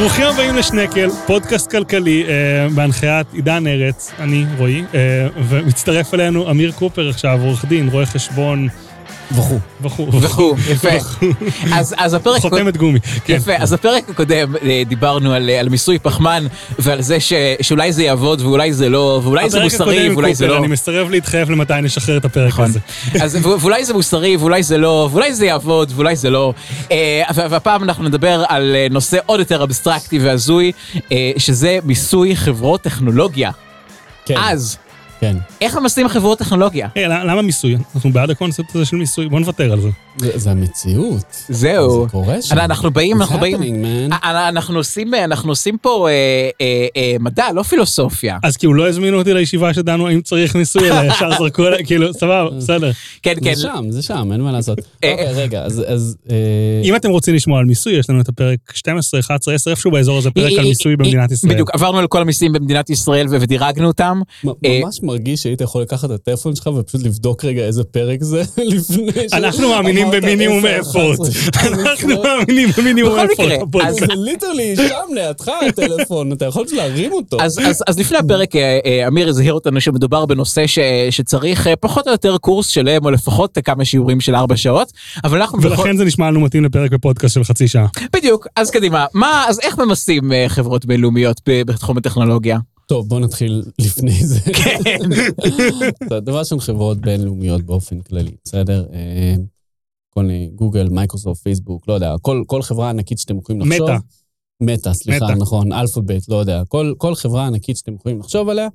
ברוכים הבאים לשנקל, פודקאסט כלכלי אה, בהנחיית עידן ארץ, אני רועי, אה, ומצטרף אלינו אמיר קופר עכשיו, עורך דין, רואה חשבון. וכו'. וכו'. יפה. אז, אז הפרק... חותמת גומי. כן. יפה, אז הפרק הקודם אה, דיברנו על, על מיסוי פחמן ועל זה ש, שאולי זה יעבוד ואולי זה לא, ואולי זה מוסרי ואולי זה לא. אני מסרב להתחייב למתי נשחרר את הפרק נכון. הזה. אז ואולי זה מוסרי ואולי זה לא, ואולי זה יעבוד ואולי זה לא. אה, והפעם אנחנו נדבר על אה, נושא עוד יותר אבסטרקטי והזוי, אה, שזה מיסוי חברות טכנולוגיה. כן, אז, כן. איך ממסים חברות טכנולוגיה? היי, למה למה מיסוי? אנחנו בעד הקונספט הזה של מיסוי, בוא נוותר על זה. זה, זה המציאות. זהו. זה קורה שם. אנחנו באים, It's אנחנו באים, man. אה, אנחנו עושים, אנחנו עושים פה אה, אה, אה, מדע, לא פילוסופיה. אז כאילו לא הזמינו אותי לישיבה שדנו אם צריך מיסוי, אלא ישר זרקו עליי, כאילו, סבבה, בסדר. כן, כן. זה שם, זה שם, אין מה לעשות. אה, אוקיי, רגע, אז... אז אה, אם אתם רוצים לשמוע על מיסוי, יש לנו את הפרק 12, 11, 10, איפשהו באזור הזה, פרק על מיסוי במדינת ישראל. בדיוק, עברנו על כל המיסים במדינת ישראל ודירגנו אותם. אה, ממש מרגיש שהיית יכול לקחת את הטלפון שלך ופשוט לבדוק רגע איזה פרק זה לפני ש... אנחנו מאמינים במינימום 10, אפורט. 11. אנחנו מאמינים במינימום בכל מקרה, אפורט. אז- ליטרלי שם לידך הטלפון, אתה יכול פשוט להרים אותו. אז, לפני הפרק אה, אה, אמיר הזהיר אותנו שמדובר בנושא ש, שצריך אה, פחות או יותר קורס שלם או לפחות כמה שיעורים של ארבע שעות אבל אנחנו ולכן זה נשמע לנו מתאים לפרק בפודקאסט של חצי שעה. בדיוק אז קדימה מה אז איך ממסים חברות בינלאומיות בתחום הטכנולוגיה. טוב, בוא נתחיל לפני זה. כן. דבר ראשון, חברות בינלאומיות באופן כללי, בסדר? אה, כל מיני גוגל, מייקרוסופט, פייסבוק, לא יודע, כל, כל חברה ענקית שאתם יכולים לחשוב. מטא. מטא, סליחה, מטא. נכון, אלפאבט, לא יודע. כל, כל חברה ענקית שאתם יכולים לחשוב עליה,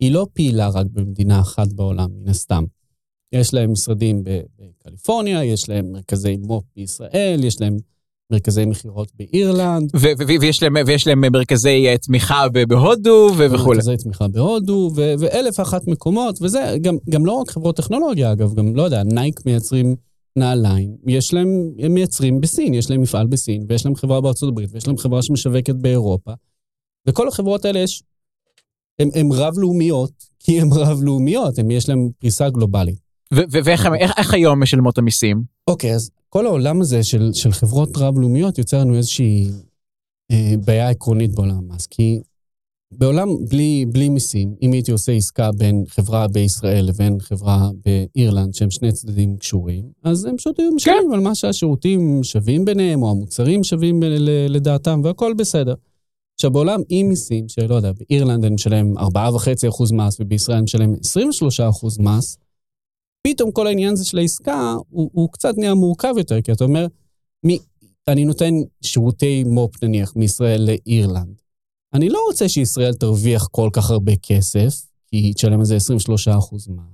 היא לא פעילה רק במדינה אחת בעולם, מן הסתם. יש להם משרדים בקליפורניה, יש להם מרכזי מו"פ בישראל, יש להם מרכזי מכירות באירלנד, ו- ו- ויש להם ויש להם מרכזי אה, תמיכה בהודו ו- וכולי. מרכזי תמיכה בהודו, ו- ואלף ואחת מקומות, וזה גם, גם לא רק חברות טכנולוגיה, אגב, גם, לא יודע, נייק מייצרים נעליים, יש להם, הם מייצרים בסין, יש להם מפעל בסין, ויש להם חברה בארצות הברית, ויש להם חברה שמשווקת באירופה, וכל החברות האלה יש, הן רב-לאומיות, כי הן רב-לאומיות, הם, יש להם פריסה גלובלית. ואיך הם- איך- איך היום משלמות המיסים? אוקיי, אז כל העולם הזה של, של חברות רב-לאומיות יוצר לנו איזושהי אה, בעיה עקרונית בעולם המס. כי בעולם בלי, בלי מיסים, אם הייתי עושה עסקה בין חברה בישראל לבין חברה באירלנד, שהם שני צדדים קשורים, אז הם פשוט היו משלמים על מה שהשירותים שווים ביניהם, או המוצרים שווים לדעתם, והכל בסדר. עכשיו, בעולם עם מיסים, שלא יודע, באירלנד אני משלם 4.5% מס, ובישראל אני משלם 23% מס, פתאום כל העניין הזה של העסקה הוא, הוא קצת נהיה מורכב יותר, כי אתה אומר, מי, אני נותן שירותי מו"פ נניח מישראל לאירלנד. אני לא רוצה שישראל תרוויח כל כך הרבה כסף, כי היא תשלם על זה 23%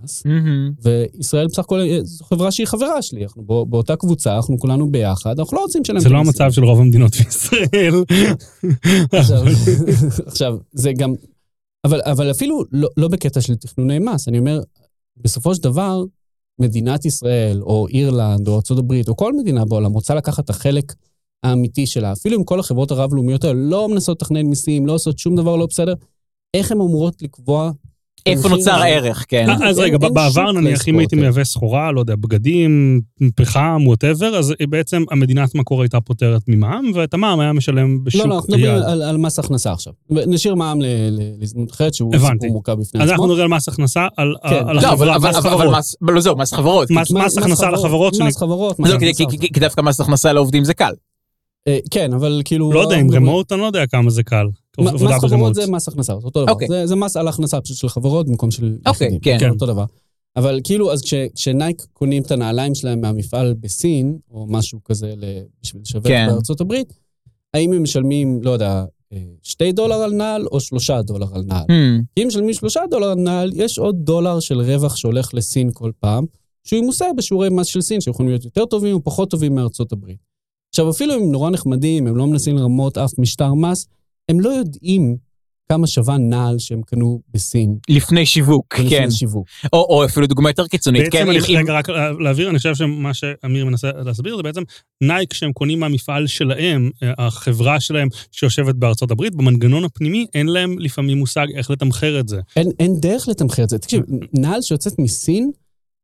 מס, וישראל בסך הכל זו חברה שהיא חברה שלי, אנחנו בא, באותה קבוצה, אנחנו כולנו ביחד, אנחנו לא רוצים לשלם... זה לא. המצב של רוב המדינות בישראל. עכשיו, עכשיו, זה גם... אבל, אבל אפילו לא, לא בקטע של תכנוני מס, אני אומר, בסופו של דבר, מדינת ישראל, או אירלנד, או ארה"ב, או כל מדינה בעולם רוצה לקחת את החלק האמיתי שלה, אפילו אם כל החברות הרב-לאומיות האלה לא מנסות לתכנן מיסים, לא עושות שום דבר לא בסדר, איך הן אמורות לקבוע... איפה נוצר? הערך, כן. אה, אז רגע, בעבר נניח אם הייתי מייבא סחורה, לא יודע, בגדים, פחם, ווטאבר, אז בעצם המדינת מקור הייתה פותרת ממע"מ, ואת המע"מ היה משלם בשוק לא, לא, אנחנו מדברים היעד. על, מס הכנסה עכשיו. נשאיר מע"מ ל- ל- להזדמנות אחרת, שהוא. סיפור מורכב בפני אז עצמו. אנחנו נדבר על מס הכנסה, על כן. לא, החברה, אבל- מס חברות. מס, לא זהו, מס חברות. מס מס הכנסה לחברות, מס חברות, מס לא, כי- הכנסה. כי- דווקא מס הכנסה לעובדים זה קל. אה, כן, אבל כאילו... לא יודע, עם מדברים- רמוט אני לא יודע כמה זה קל. מס חברות. זה מס הכנסה, זה אותו דבר. אוקיי. זה- זה מס על הכנסה פשוט של חברות במקום של אוקיי, יחידים. כן. זה אותו דבר. אבל כאילו, אז כש- כשנייק קונים את הנעליים שלהם מהמפעל בסין, או משהו כזה ל- בשביל לשווק כן. בארצות הברית, האם הם משלמים, לא יודע, אה, שתי דולר על נעל או שלושה דולר על נעל? Hmm. כי אם משלמים שלושה דולר על נעל, יש עוד דולר של רווח שהולך לסין כל פעם, שהוא ימוסה בשיעורי מס של סין, שיכולים להיות יותר טובים או פחות טובים מארצות הברית. עכשיו, אפילו אם הם נורא נחמדים, הם לא מנסים לרמות אף משטר מס, הם לא יודעים כמה שווה נעל שהם קנו בסין. לפני שיווק, ולפני כן. שיווק. או או אפילו דוגמה יותר קיצונית, כן. בעצם, אני, אם- רגע, רק להבהיר, אני חושב שמה שאמיר מנסה להסביר זה בעצם נייק, כשהם קונים מהמפעל שלהם, אה, החברה שלהם שיושבת בארצות הברית, במנגנון הפנימי אין להם לפעמים מושג איך לתמחר את זה. אין, אין דרך לתמחר את זה. תקשיב, נעל שיוצאת מסין,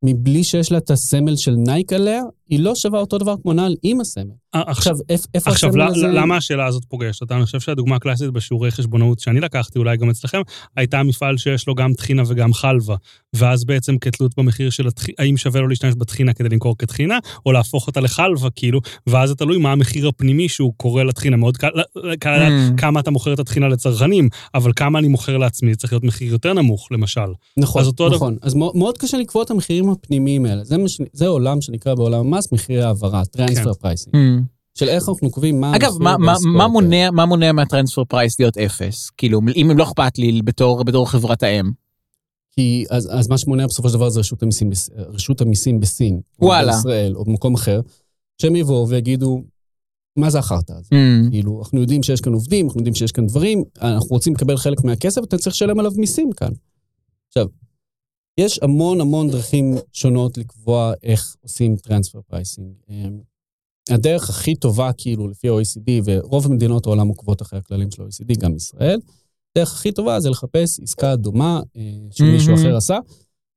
מבלי שיש לה את הסמל של נייק עליה, היא לא שווה אותו דבר כמו נעל עם הסמל. אה, עכשיו, עכשיו, איפ- איפה עכשיו, הסמל הזה? למה השאלה הזאת פוגשת אותה? אני חושב שהדוגמה הקלאסית בשיעורי חשבונאות שאני לקחתי, אולי גם אצלכם, הייתה מפעל שיש לו גם טחינה וגם חלבה. ואז בעצם כתלות במחיר של הטחינה, האם שווה לו להשתמש בטחינה כדי למכור כטחינה, או להפוך אותה לחלבה, כאילו, ואז זה תלוי מה המחיר הפנימי שהוא קובע לטחינה. מאוד קל קל לדעת Mm. כמה אתה מוכר את הטחינה לצרכנים, אבל כמה אני מוכר לעצמי, צריך להיות מחיר יותר נמוך, למשל. נכון, אז אותו דבר- נכון. אז מאוד, מאוד קשה לקבוע את המחירים הפנימיים האלה. זה, מש... זה עולם שנקרא בעולם המס מחירי העברה, transfer pricing. Mm. של איך אנחנו קובעים מה... אגב, מה- מה-. מונע- מה מונע מה transfer price להיות אפס? כאילו, אם הם לא אכפת לי בתור בתור חברת האם. כי אז, אז מה שמונע בסופו של דבר זה רשות המיסים, רשות המיסים בסין. וואלה. או בישראל, או במקום אחר, שהם יבואו ויגידו, מה זה החרטא הזה? Mm. כאילו, אנחנו יודעים שיש כאן עובדים, אנחנו יודעים שיש כאן דברים, אנחנו רוצים לקבל חלק מהכסף, אתה צריך לשלם עליו מיסים כאן. עכשיו, יש המון המון דרכים שונות לקבוע איך עושים transfer pricing. הדרך הכי טובה, כאילו, לפי ה-OECD, ורוב מדינות העולם עוקבות אחרי הכללים של ה-OECD, גם ישראל, הדרך הכי טובה זה לחפש עסקה דומה אה, שמישהו. אחר עשה,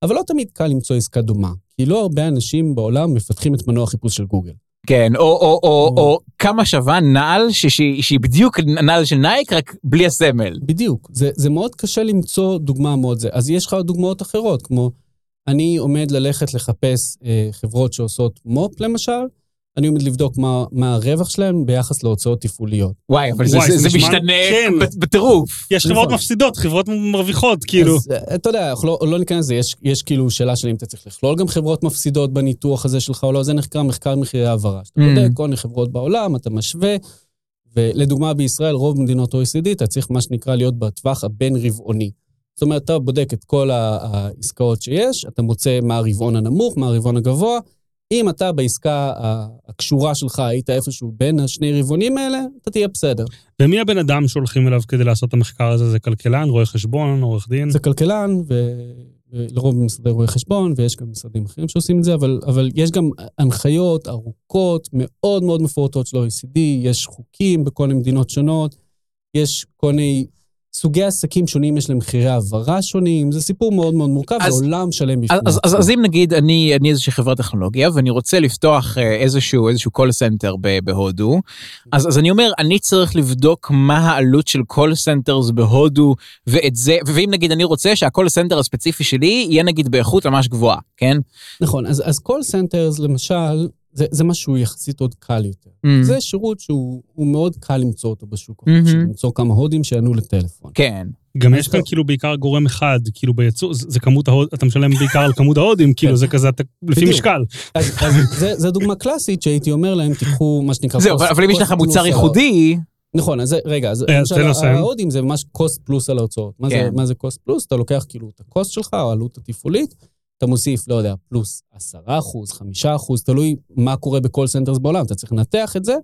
אבל לא תמיד קל למצוא עסקה דומה, כי לא הרבה אנשים בעולם מפתחים את מנוע החיפוש של גוגל. כן, או, או, או, או- או כמה שווה נעל שהיא בדיוק נעל של נייק, רק בלי הסמל. בדיוק. זה, זה מאוד קשה למצוא דוגמה מאוד זה. אז יש לך דוגמאות אחרות, כמו אני עומד ללכת לחפש אה, חברות שעושות מו"פ, למשל, אני עומד לבדוק מה, מה הרווח שלהם ביחס להוצאות תפעוליות. וואי, אבל וואי, זה, זה זה נשמע- משתנה כן. בטירוף. יש חברות נכון. מפסידות, חברות מרוויחות, כאילו. אז אה, אתה יודע, אנחנו לא, לא ניכנס לזה, יש, יש כאילו שאלה של אם אתה צריך לכלול גם חברות מפסידות בניתוח הזה שלך או לא, זה נחקר מחקר מחירי העברה. שאתה Mm. בודק כל מיני חברות בעולם, אתה משווה, ולדוגמה בישראל, רוב מדינות ה-OECD, אתה צריך מה שנקרא להיות בטווח הבין-רבעוני. זאת אומרת, אתה בודק את כל העסקאות שיש, אתה מוצא מה הרבעון הנמוך, מה הרבעון הגבוה. אם אתה בעסקה הקשורה שלך היית איפשהו בין השני רבעונים האלה, אתה תהיה בסדר. ומי הבן אדם שהולכים אליו כדי לעשות את המחקר הזה? זה כלכלן, רואה חשבון, עורך דין? זה כלכלן, ולרוב במשרדי רואי חשבון, ויש גם משרדים אחרים שעושים את זה, אבל, אבל יש גם הנחיות ארוכות, מאוד מאוד מפורטות של ה-OECD, יש חוקים בכל מיני מדינות שונות, יש כל מיני סוגי עסקים שונים, יש להם מחירי העברה שונים, זה סיפור מאוד מאוד מורכב, אז- זה עולם שלם בפני אז, אז, עצמו. אז אם נגיד אני, אני איזושהי חברת טכנולוגיה ואני רוצה לפתוח אה, איזשהו, איזשהו call center בהודו, אז, אז אני אומר, אני צריך לבדוק מה העלות של call centers בהודו ואת זה, ואם נגיד אני רוצה שה-call center הספציפי שלי יהיה נגיד באיכות ממש גבוהה, כן? נכון, אז, אז call centers, למשל, זה, זה משהו יחסית עוד קל יותר. Mm, זה שירות שהוא הוא מאוד קל למצוא אותו בשוק. החופשי, למצוא כמה הודים שיענו לטלפון. כן. גם יש כאן. כאילו בעיקר גורם אחד, כאילו בייצור, זה זה כמות ההוד, אתה משלם בעיקר על כמות ההודים, כאילו זה כזה, אתה- לפי. משקל. אז, אז זה, זה דוגמה קלאסית שהייתי אומר להם, תיקחו מה שנקרא... זהו, אבל, אבל אם יש לך מוצר ייחודי, נכון, אז רגע, אז אה, למשל. ההודים זה ממש cost plus על ההוצאות. מה, כן. זה, מה זה cost plus? אתה לוקח כאילו את ה-cost שלך, או העלות התפעולית, אתה מוסיף, לא יודע, פלוס 10 אחוז, 5 אחוז, תלוי מה קורה ב call centers בעולם, אתה צריך לנתח את זה,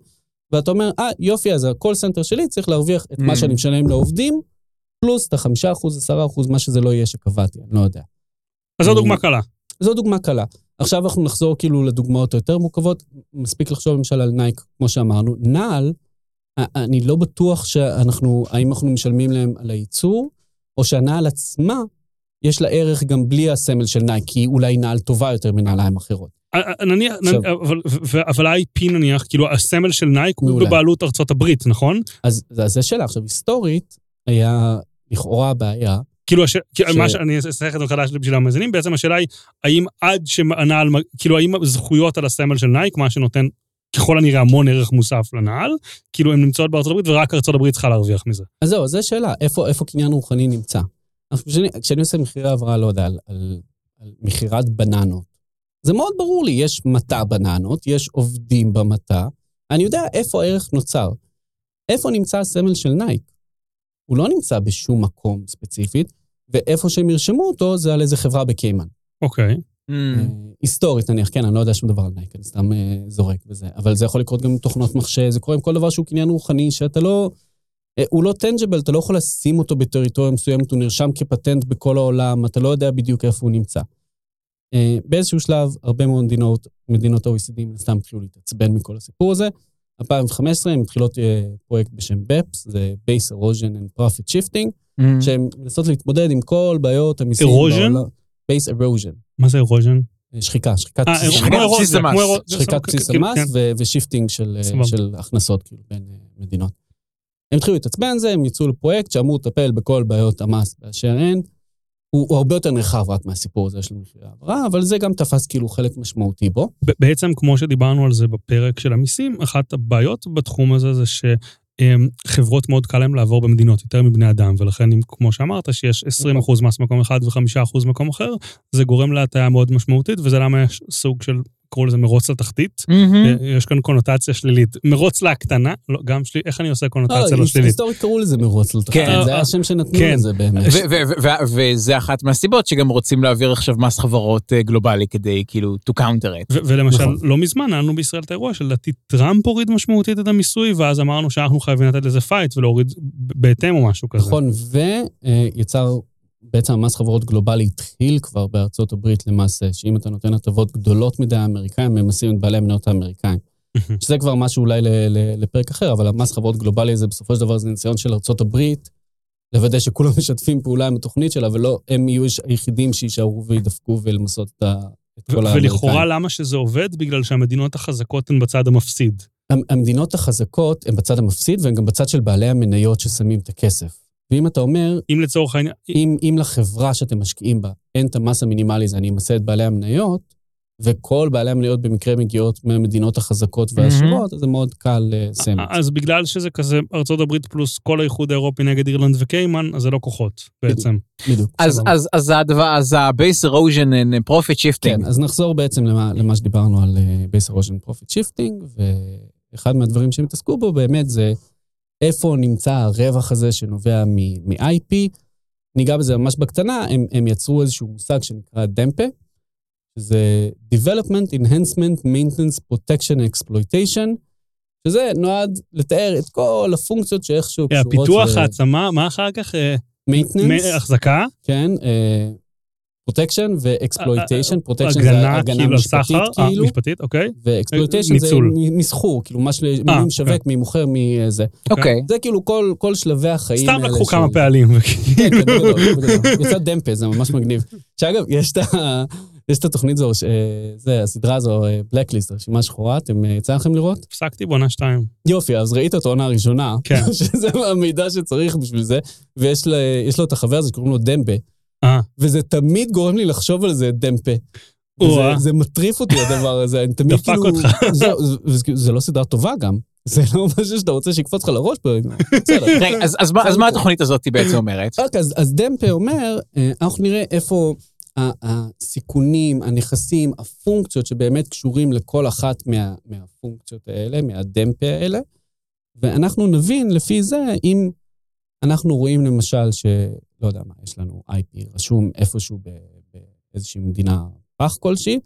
ואתה אומר, אה, יופי, אז ה-call center שלי צריך להרוויח את מה Mm. שאני משלם לעובדים, פלוס את ה-5 אחוז, 10 אחוז, מה שזה לא יהיה שקבעתי, אני לא יודע. אז זו דוגמה קלה. זו דוגמה קלה. עכשיו אנחנו נחזור כאילו לדוגמאות היותר מורכבות. מספיק לחשוב למשל על נייק, כמו שאמרנו. נעל, אני לא בטוח שאנחנו, האם אנחנו משלמים להם על הייצור, או שהנעל עצמה, יש לה ערך גם בלי הסמל של נייק, כי היא אולי נעל טובה יותר מנעליים אחרות. אה, אה, נניח, אבל- ה-IP נניח, כאילו הסמל של נייק הוא. בבעלות ארצות הברית, נכון? אז זו שאלה. עכשיו, היסטורית, היה לכאורה בעיה, כאילו. ש... מה שאני אעשה את זה מחדש בשביל המאזינים, בעצם השאלה היא, האם עד שהנעל, כאילו, האם זכויות על הסמל של נייק, מה שנותן ככל הנראה המון ערך מוסף לנעל, כאילו, הן נמצאות בארצות הברית, ורק ארצות הברית צריכה להרוויח מזה. אז זהו, זו שאלה, איפה, איפה קניין רוחני נמצא? כשאני, כשאני עושה מחירי העברה, לא יודע, על, על, על מכירת בננות, זה מאוד ברור לי, יש מטע בננות, יש עובדים במטע, אני יודע איפה הערך נוצר. איפה נמצא הסמל של נייק? הוא לא נמצא בשום מקום ספציפית, ואיפה שהם ירשמו אותו זה על איזה חברה בקיימן. אוקיי. Mm. אה, היסטורית נניח, כן, אני לא יודע שום דבר על נייק, אני סתם אה, זורק וזה, אבל זה יכול לקרות גם עם תוכנות מחשב, זה קורה עם כל דבר שהוא קניין רוחני, שאתה לא... אה, הוא לא tangible, אתה לא יכול לשים אותו בטריטוריה מסוימת, הוא נרשם כפטנט בכל העולם, אתה לא יודע בדיוק איפה הוא נמצא. אה, באיזשהו שלב, הרבה מאוד מדינות, מדינות ה-OECD מן הסתם התחילו להתעצבן מכל הסיפור הזה. 2015 הם התחילות אה, פרויקט בשם BEPS, זה Base Erosion and Profit Shifting, Mm. שהן מנסות להתמודד עם כל בעיות המיסים Erosion? Base Erosion. מה זה erosion? שחיקה, שחיקת בסיס המס. שחיקת בסיס המס ו shifting של, הכנסות כאילו בין מדינות. הם התחילו להתעצבן על זה, הם יצאו לפרויקט שאמור לטפל בכל בעיות המס באשר הן. הוא, הוא הרבה יותר נרחב רק מהסיפור הזה של מחירי העברה, אבל זה גם תפס כאילו חלק משמעותי בו. בעצם, כמו שדיברנו על זה בפרק של המיסים, אחת הבעיות בתחום הזה זה שחברות מאוד קל להן לעבור במדינות יותר מבני אדם, ולכן, אם, כמו שאמרת, שיש 20% מס במקום אחד ו-5% במקום אחר, זה גורם להטיה מאוד משמעותית, וזה למה יש סוג של, קראו לזה מרוץ לתחתית. מהמם. יש כאן קונוטציה שלילית. מרוץ להקטנה, לא, גם שלי, איך אני עושה קונוטציה לא היס- שלילית? היסטורית קראו לזה מרוץ לתחתית, כן. זה היה השם שנתנו כן. לזה באמת. ו- ו- ו- וזה אחת מהסיבות שגם רוצים להעביר עכשיו מס חברות אה, גלובלי כדי כאילו to counter it. ו- ולמשל, נכון. לא מזמן היה לנו בישראל את האירוע שלדעתי טראמפ הוריד משמעותית את המיסוי, ואז אמרנו שאנחנו חייבים לתת לזה פייט ולהוריד בהתאם או משהו כזה. נכון, ויצר, בעצם המס חברות גלובלי התחיל כבר בארצות הברית למעשה, שאם אתה נותן הטבות גדולות מדי האמריקאים, ממסים את בעלי המניות האמריקאים. שזה כבר משהו אולי לפרק אחר, אבל המס חברות גלובלי הזה בסופו של דבר זה ניסיון של ארצות הברית, לוודא שכולם משתפים פעולה עם התוכנית שלה, ולא הם יהיו היחידים שיישארו וידפקו ולמסות את כל האמריקאים. ולכאורה למה שזה עובד? בגלל שהמדינות החזקות הן בצד המפסיד. המ- המדינות החזקות הן בצד המפסיד, והן גם בצד של בעלי המניות ששמים את הכסף. ואם אתה אומר, אם לצורך העניין, אם, אם לחברה שאתם משקיעים בה אין את המס המינימלי הזה, אני אמסה את בעלי המניות, וכל בעלי המניות במקרה מגיעות מהמדינות החזקות והעשירות, אז זה מאוד קל לסיים את זה. אז בגלל שזה כזה ארצות הברית פלוס כל האיחוד האירופי נגד אירלנד וקיימן, אז זה לא כוחות בעצם. בדיוק. אז, סבבה. אז, אז הדבר, אז ה-base erosion and profit shifting. כן, אז נחזור בעצם למה, למה שדיברנו על uh, base erosion profit shifting, ואחד מהדברים שהם התעסקו בו באמת זה איפה נמצא הרווח הזה שנובע מ-IP. ניגע בזה ממש בקטנה, הם, הם יצרו איזשהו מושג שנקרא דמפה, שזה Development, Enhancement, Maintenance, Protection Exploitation, שזה נועד לתאר את כל הפונקציות שאיכשהו קשורות הפיתוח, העצמה, מה אחר כך? אה, maintenance, החזקה, כן, protection ו exploitation, protection זה הגנה, כאילו משפטית סחר, אה, כאילו, משפטית, אוקיי. ו exploitation זה מסחור, כאילו מה של... אה, מי משווק, מי מוכר, מי אה, זה. אוקיי. זה כאילו כל כל שלבי החיים סתם לקחו של- כמה פעלים. כן, כן, בגדול, בגדול. יצא דמפה, זה ממש מגניב. שאגב, יש את ה... יש את התוכנית הזו, ש- זה, הסדרה הזו, בלקליסט, רשימה שחורה, אתם, אה, יצא לכם לראות? הפסקתי בעונה שתיים. יופי, אז ראית את העונה הראשונה, כן. שזה המידע שצריך בשביל זה, ויש יש לו את החבר הזה שקוראים לו דמפה, אה, וזה תמיד גורם לי לחשוב על זה דמפה. וזה. זה מטריף אותי הדבר הזה, אני תמיד דפק כאילו... אותך. זה, זה, זה, לא סדרה טובה גם, זה לא משהו שאתה רוצה שיקפוץ לך לראש. רגע, אז, מה- התוכנית הזאת בעצם אומרת? רק אז, דמפה אומר, אה, אנחנו נראה איפה הסיכונים, הנכסים, הפונקציות שבאמת קשורים לכל אחת מה, מהפונקציות האלה, מהדמפה האלה, ואנחנו נבין לפי זה אם אנחנו רואים למשל ש... לא יודע מה, יש לנו IP רשום איפשהו באיזושהי מדינה פח כלשהי,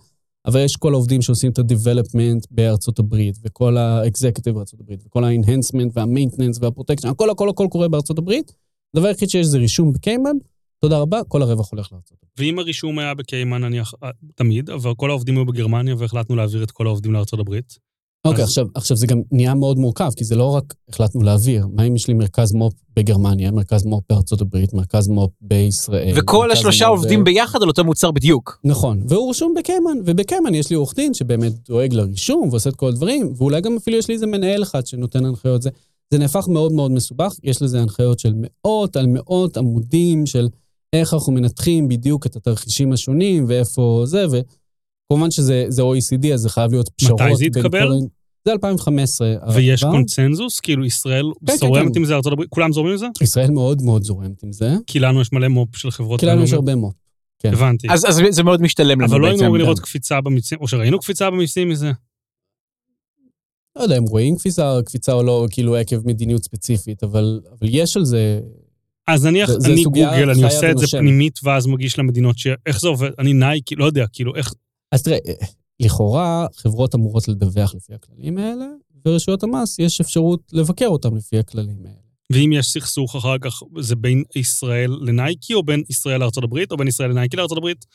אבל יש כל העובדים שעושים את ה-development בארצות הברית, וכל ה-executive בארצות הברית, וכל ה-enhancement וה-maintenance וה-protection, הכל הכל הכל קורה בארצות הברית. הדבר היחיד שיש זה רישום בקיימן, תודה רבה, כל הרווח הולך לארצות הברית. ואם הרישום היה בקיימן נניח תמיד, אבל כל העובדים היו בגרמניה והחלטנו להעביר את כל העובדים לארצות הברית. אוקיי, אז- עכשיו, עכשיו זה גם נהיה מאוד מורכב, כי זה לא רק החלטנו להעביר. מה אם יש לי מרכז מו"פ בגרמניה, מרכז מו"פ בארצות הברית, מרכז מו"פ בישראל? וכל השלושה מו"פ ב- עובדים ביחד על אותו מוצר בדיוק. נכון, והוא רשום בקיימן, ובקיימן יש לי עורך דין שבאמת דואג לרישום ועושה את כל הדברים, ואולי גם אפילו יש לי איזה מנהל אחד שנותן הנחיות. זה, זה נהפך מאוד מאוד מסובך, יש לזה הנחיות של מאות על מאות עמודים של איך אנחנו מנתחים בדיוק את התרחישים השונים ואיפה זה, וכמובן שזה זה OECD, אז זה חייב להיות פשרות. מתי זה התקבל? כל זה 2015. ויש אבל קונצנזוס, כאילו ישראל כן, זורמת כן. עם זה, ארצות הברית, כולם זורמים עם זה? ישראל מאוד מאוד זורמת עם זה, כי לנו יש מלא מו"פ של חברות כי לנו יש. הרבה מו"פ. כן. הבנתי. אז, אז זה מאוד משתלם לנו אבל לא בעצם. היינו אמורים לראות קפיצה במיסים, או שראינו קפיצה במיסים מזה. לא יודע אם רואים קפיצה, קפיצה או לא, כאילו עקב מדיניות ספציפית, אבל, אבל יש על זה אז נניח, זה- זה אני גוגל, אני עושה את זה. פנימית, ואז מגיש למדינות ש... איך זה עובד? אני נייקי, לא יודע, כאילו, איך... אז תראה, לכאורה חברות אמורות לדווח לפי הכללים האלה, ורשויות המס יש אפשרות לבקר אותם לפי הכללים האלה. ואם יש סכסוך אחר כך, זה בין ישראל לנייקי, או בין ישראל לארצות הברית, או בין ישראל לנייקי לארצות הברית?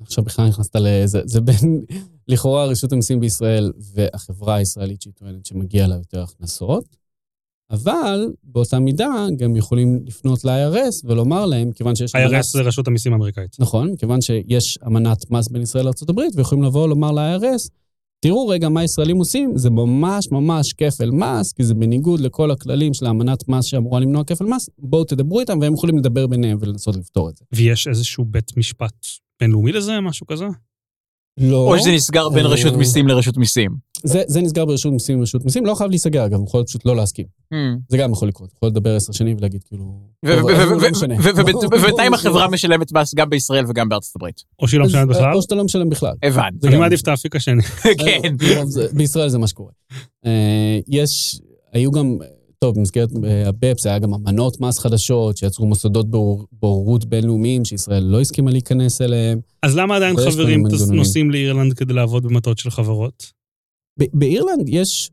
עכשיו בכלל נכנסת לזה, זה בין, לכאורה רשות המיסים בישראל והחברה הישראלית שהיא טוענת שמגיע לה יותר הכנסות, אבל באותה מידה גם יכולים לפנות ל-IRS ולומר להם, כיוון שיש... אמנת- IRS זה רשות המיסים האמריקאית. נכון, כיוון שיש אמנת מס בין ישראל לארה"ב, ויכולים לבוא ולומר ל-IRS, תראו רגע מה ישראלים עושים, זה ממש ממש כפל מס, כי זה בניגוד לכל הכללים של האמנת מס שאמורה למנוע כפל מס, בואו תדברו איתם, והם יכולים לדבר ביניהם ולנסות לפתור את זה. ויש איזשהו בית משפט בינלאומי לזה, משהו כזה? לא, או שזה נסגר בין אה, רשות מיסים לרשות מיסים. זה, זה נסגר ברשות מיסים לרשות מיסים, לא חייב להיסגר, אגב, יכול להיות פשוט לא להסכים. זה גם יכול לקרות, יכול לדבר עשר שנים ולהגיד כאילו... לא ובינתיים החברה. משלמת מס גם בישראל וגם בארצות הברית. או שהיא לא משלמת בכלל? או שאתה לא משלם בכלל. הבנתי. אני מעדיף את האפיק השני. כן. זה- בישראל זה מה שקורה. אה, יש, היו גם, טוב, במסגרת אה, הבפס היה גם אמנות מס חדשות שיצרו מוסדות בור- בוררות בינלאומיים שישראל לא הסכימה להיכנס אליהם. אז למה עדיין חברים. נוסעים לאירלנד כדי לעבוד במטות של חברות? באירלנד יש,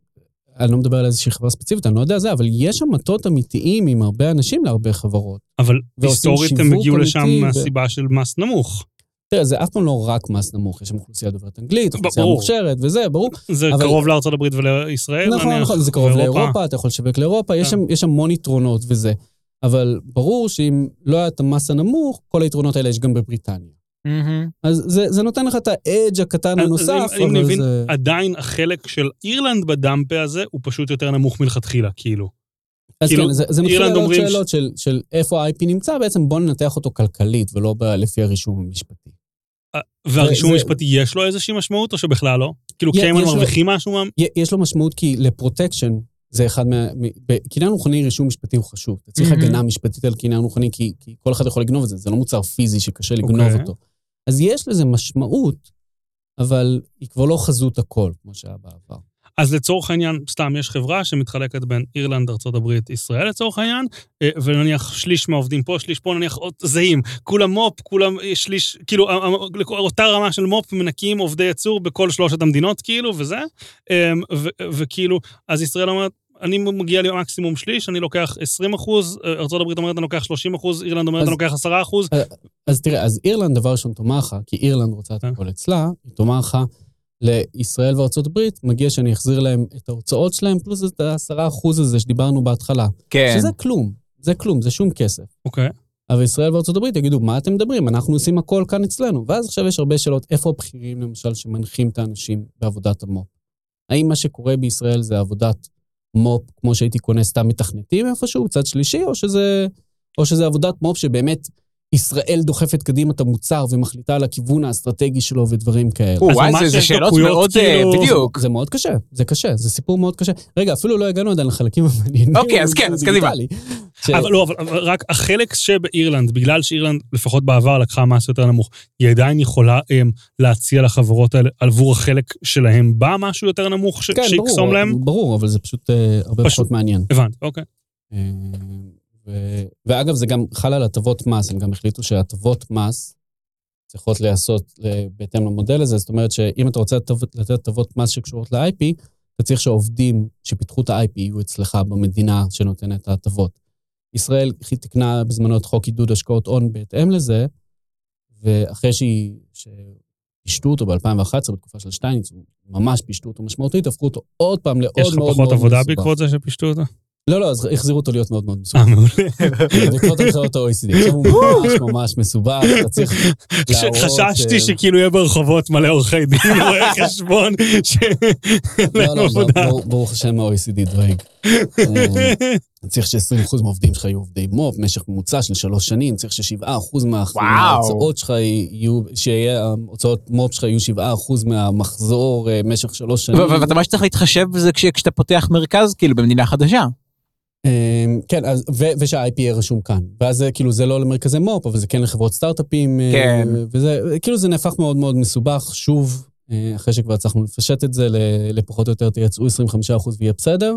אני לא מדבר על איזושהי חברה ספציפית, אני לא יודע זה, אבל יש שם מטות אמיתיים עם הרבה אנשים להרבה חברות. אבל היסטורית הם הגיעו לשם אמיתי ו- מהסיבה של מס נמוך. תראה, זה אף פעם לא רק מס נמוך, יש שם אוכלוסייה דוברת אנגלית, אוכלוסייה. מוכשרת וזה, ברור. זה אבל- קרוב לארצות הברית ולישראל, נכון, נניח, נכון, זה קרוב ואירופה. לאירופה, אתה יכול לשווק לאירופה, יש כן. שם, יש שם המון יתרונות וזה. אבל ברור שאם לא היה את המס הנמוך, כל היתרונות האלה יש גם בבריטניה. מהמם. אז זה, זה נותן לך את האדג' הקטן הנוסף, אם אני אבל מבין, זה... עדיין החלק של אירלנד בדמפה הזה הוא פשוט יותר נמוך מלכתחילה, כאילו. אז כאילו, כן, זה, זה מתחיל לעלות שאלות של, של איפה ה-IP נמצא, בעצם בוא ננתח אותו כלכלית ולא ב- לפי הרישום המשפטי. והרישום זה- המשפטי יש לו איזושהי משמעות או שבכלל לא? כאילו קיימן מרוויחים משהו מה... יש לו משמעות כי לפרוטקשן, זה אחד מה... בקניין רוחני רישום משפטי הוא חשוב. אתה צריך. הגנה משפטית על קניין רוחני, כי, כי כל אחד יכול לגנוב את זה, זה לא מוצר פיזי שקשה לגנוב אוקיי. אותו. אז יש לזה משמעות, אבל היא כבר לא חזות הכל, כמו שהיה בעבר. אז לצורך העניין, סתם, יש חברה שמתחלקת בין אירלנד, ארה"ב, ישראל לצורך העניין, אה, ונניח שליש מהעובדים פה, שליש פה, נניח עוד זהים. כולם מו"פ, כולם אה, שליש, כאילו, אה, אותה רמה של מו"פ מנקים עובדי ייצור בכל שלושת המדינות, כאילו, וזה. ו- וכאילו, אז ישראל אומרת, אני מגיע לי מקסימום שליש, אני לוקח 20 אחוז, אה, ארה"ב אומרת, אני לוקח 30 אחוז, אירלנד אומרת, אני לוקח 10 אחוז. אז תראה, אז אירלנד דבר ראשון תאמר לך, כי אירלנד רוצה את אה. הכל אצלה, היא תאמר לך, לישראל וארצות הברית, מגיע שאני אחזיר להם את ההוצאות שלהם, פלוס את העשרה אחוז הזה שדיברנו בהתחלה. כן. שזה כלום, זה כלום, זה שום כסף. אוקיי. אבל ישראל וארצות הברית יגידו, מה אתם מדברים? אנחנו עושים הכל כאן אצלנו. ואז עכשיו יש הרבה שאלות, איפה הבכירים, למשל, שמנחים את האנשים בעבודת המו"פ? האם מה שקורה בישראל זה עבודת מו"פ, כמו שהייתי קונה סתם מתכנתים איפשהו, צד שלישי, או שזה, או שזה עבודת מו"פ שבאמת ישראל דוחפת קדימה את המוצר ומחליטה על הכיוון האסטרטגי שלו ודברים כאלה? או, וואי, זה- שאלות מאוד, אה, כאילו, בדיוק. זה מאוד קשה, זה קשה, זה סיפור מאוד קשה. רגע, אפילו לא הגענו עדיין לחלקים המעניינים. אוקיי, אז כן, אז קדימה. אבל לא, אבל אבל רק החלק שבאירלנד, בגלל שאירלנד, לפחות בעבר, לקחה מס יותר נמוך, היא עדיין יכולה הם, להציע לחברות האלה עבור החלק שלהם בה משהו יותר נמוך ש- כן, שיקסום ברור, להם? ברור, אבל זה פשוט אה, הרבה פשוט. פחות מעניין. הבנתי, אוקיי. ו- ואגב, זה גם חל על הטבות מס, הם גם החליטו שהטבות מס צריכות להיעשות בהתאם למודל הזה, זאת אומרת שאם אתה רוצה לתת הטבות מס שקשורות ל-IP, אתה צריך שהעובדים שפיתחו את ה-IP יהיו אצלך במדינה שנותנת את ההטבות. ישראל תקנה בזמנו את חוק עידוד השקעות הון בהתאם לזה, ואחרי שהיא, שפישטו אותו ב-2011, בתקופה של שטייניץ, ממש פישטו אותו משמעותית, הפכו אותו עוד פעם לעוד יש לך מאוד מאוד פחות עבודה מסובך. בעקבות זה שפישטו אותו? לא, לא, אז החזירו אותו להיות מאוד מאוד מסובך. אה, מעולה. בעקבות הנחיות ה-OECD. עכשיו הוא ממש ממש מסובך, אתה צריך להראות... חששתי אה, שכאילו יהיה ברחובות מלא עורכי דין, רואי חשבון, שאין לא, לא, עבודה. ברוך- השם ה-OECD דואג. אה, צריך ש-20% מהעובדים שלך יהיו עובדי מו"פ, משך ממוצע של שלוש שנים, צריך ש-7% מההוצאות שלך יהיו, שיהיה, ההוצאות מו"פ שלך יהיו 7% מהמחזור אה, משך שלוש שנים. ואתה מה שצריך להתחשב בזה כש- כשאתה פותח מרכז, כאילו, במדינה חדשה. אה, כן, ושהIP יהיה רשום כאן. ואז זה כאילו, זה לא למרכזי מו"פ, אבל זה כן לחברות סטארט-אפים. אה, כן. וזה, כאילו זה נהפך מאוד מאוד מסובך, שוב, אה, אחרי שכבר הצלחנו לפשט את זה, לפחות או יותר תייצאו 25% ויהיה בסדר,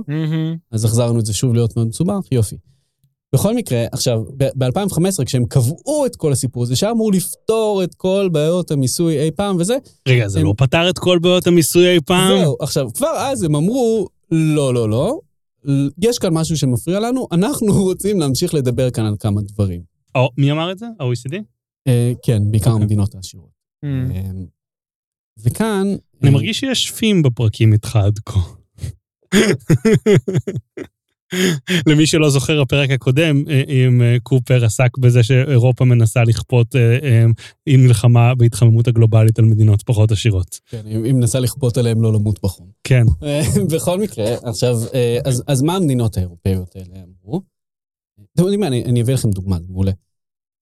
אז החזרנו את זה שוב להיות מאוד מסובך, יופי. בכל מקרה, עכשיו, ב-2015, כשהם קבעו את כל הסיפור הזה, שהיה אמור לפתור את כל בעיות המיסוי אי פעם וזה, רגע, זה לא פתר את כל בעיות המיסוי אי פעם? זהו, עכשיו, כבר אז הם אמרו, לא, לא, לא, יש כאן משהו שמפריע לנו, אנחנו רוצים להמשיך לדבר כאן על כמה דברים. או, מי אמר את זה? ה-OECD? אה, כן, בעיקר אוקיי. המדינות העשירות. אה, וכאן... אני אה, מרגיש שיש פים בפרקים איתך עד כה. למי שלא זוכר, הפרק הקודם אה, עם אה, קופר עסק בזה שאירופה מנסה לכפות אה, עם מלחמה בהתחממות הגלובלית על מדינות פחות עשירות. כן, היא מנסה לכפות עליהם לא למות בחום. כן. בכל מקרה, עכשיו, אז, אז מה המדינות האירופאיות האלה אמרו? אתם יודעים מה, אני, אני אביא לכם דוגמה, זה מעולה.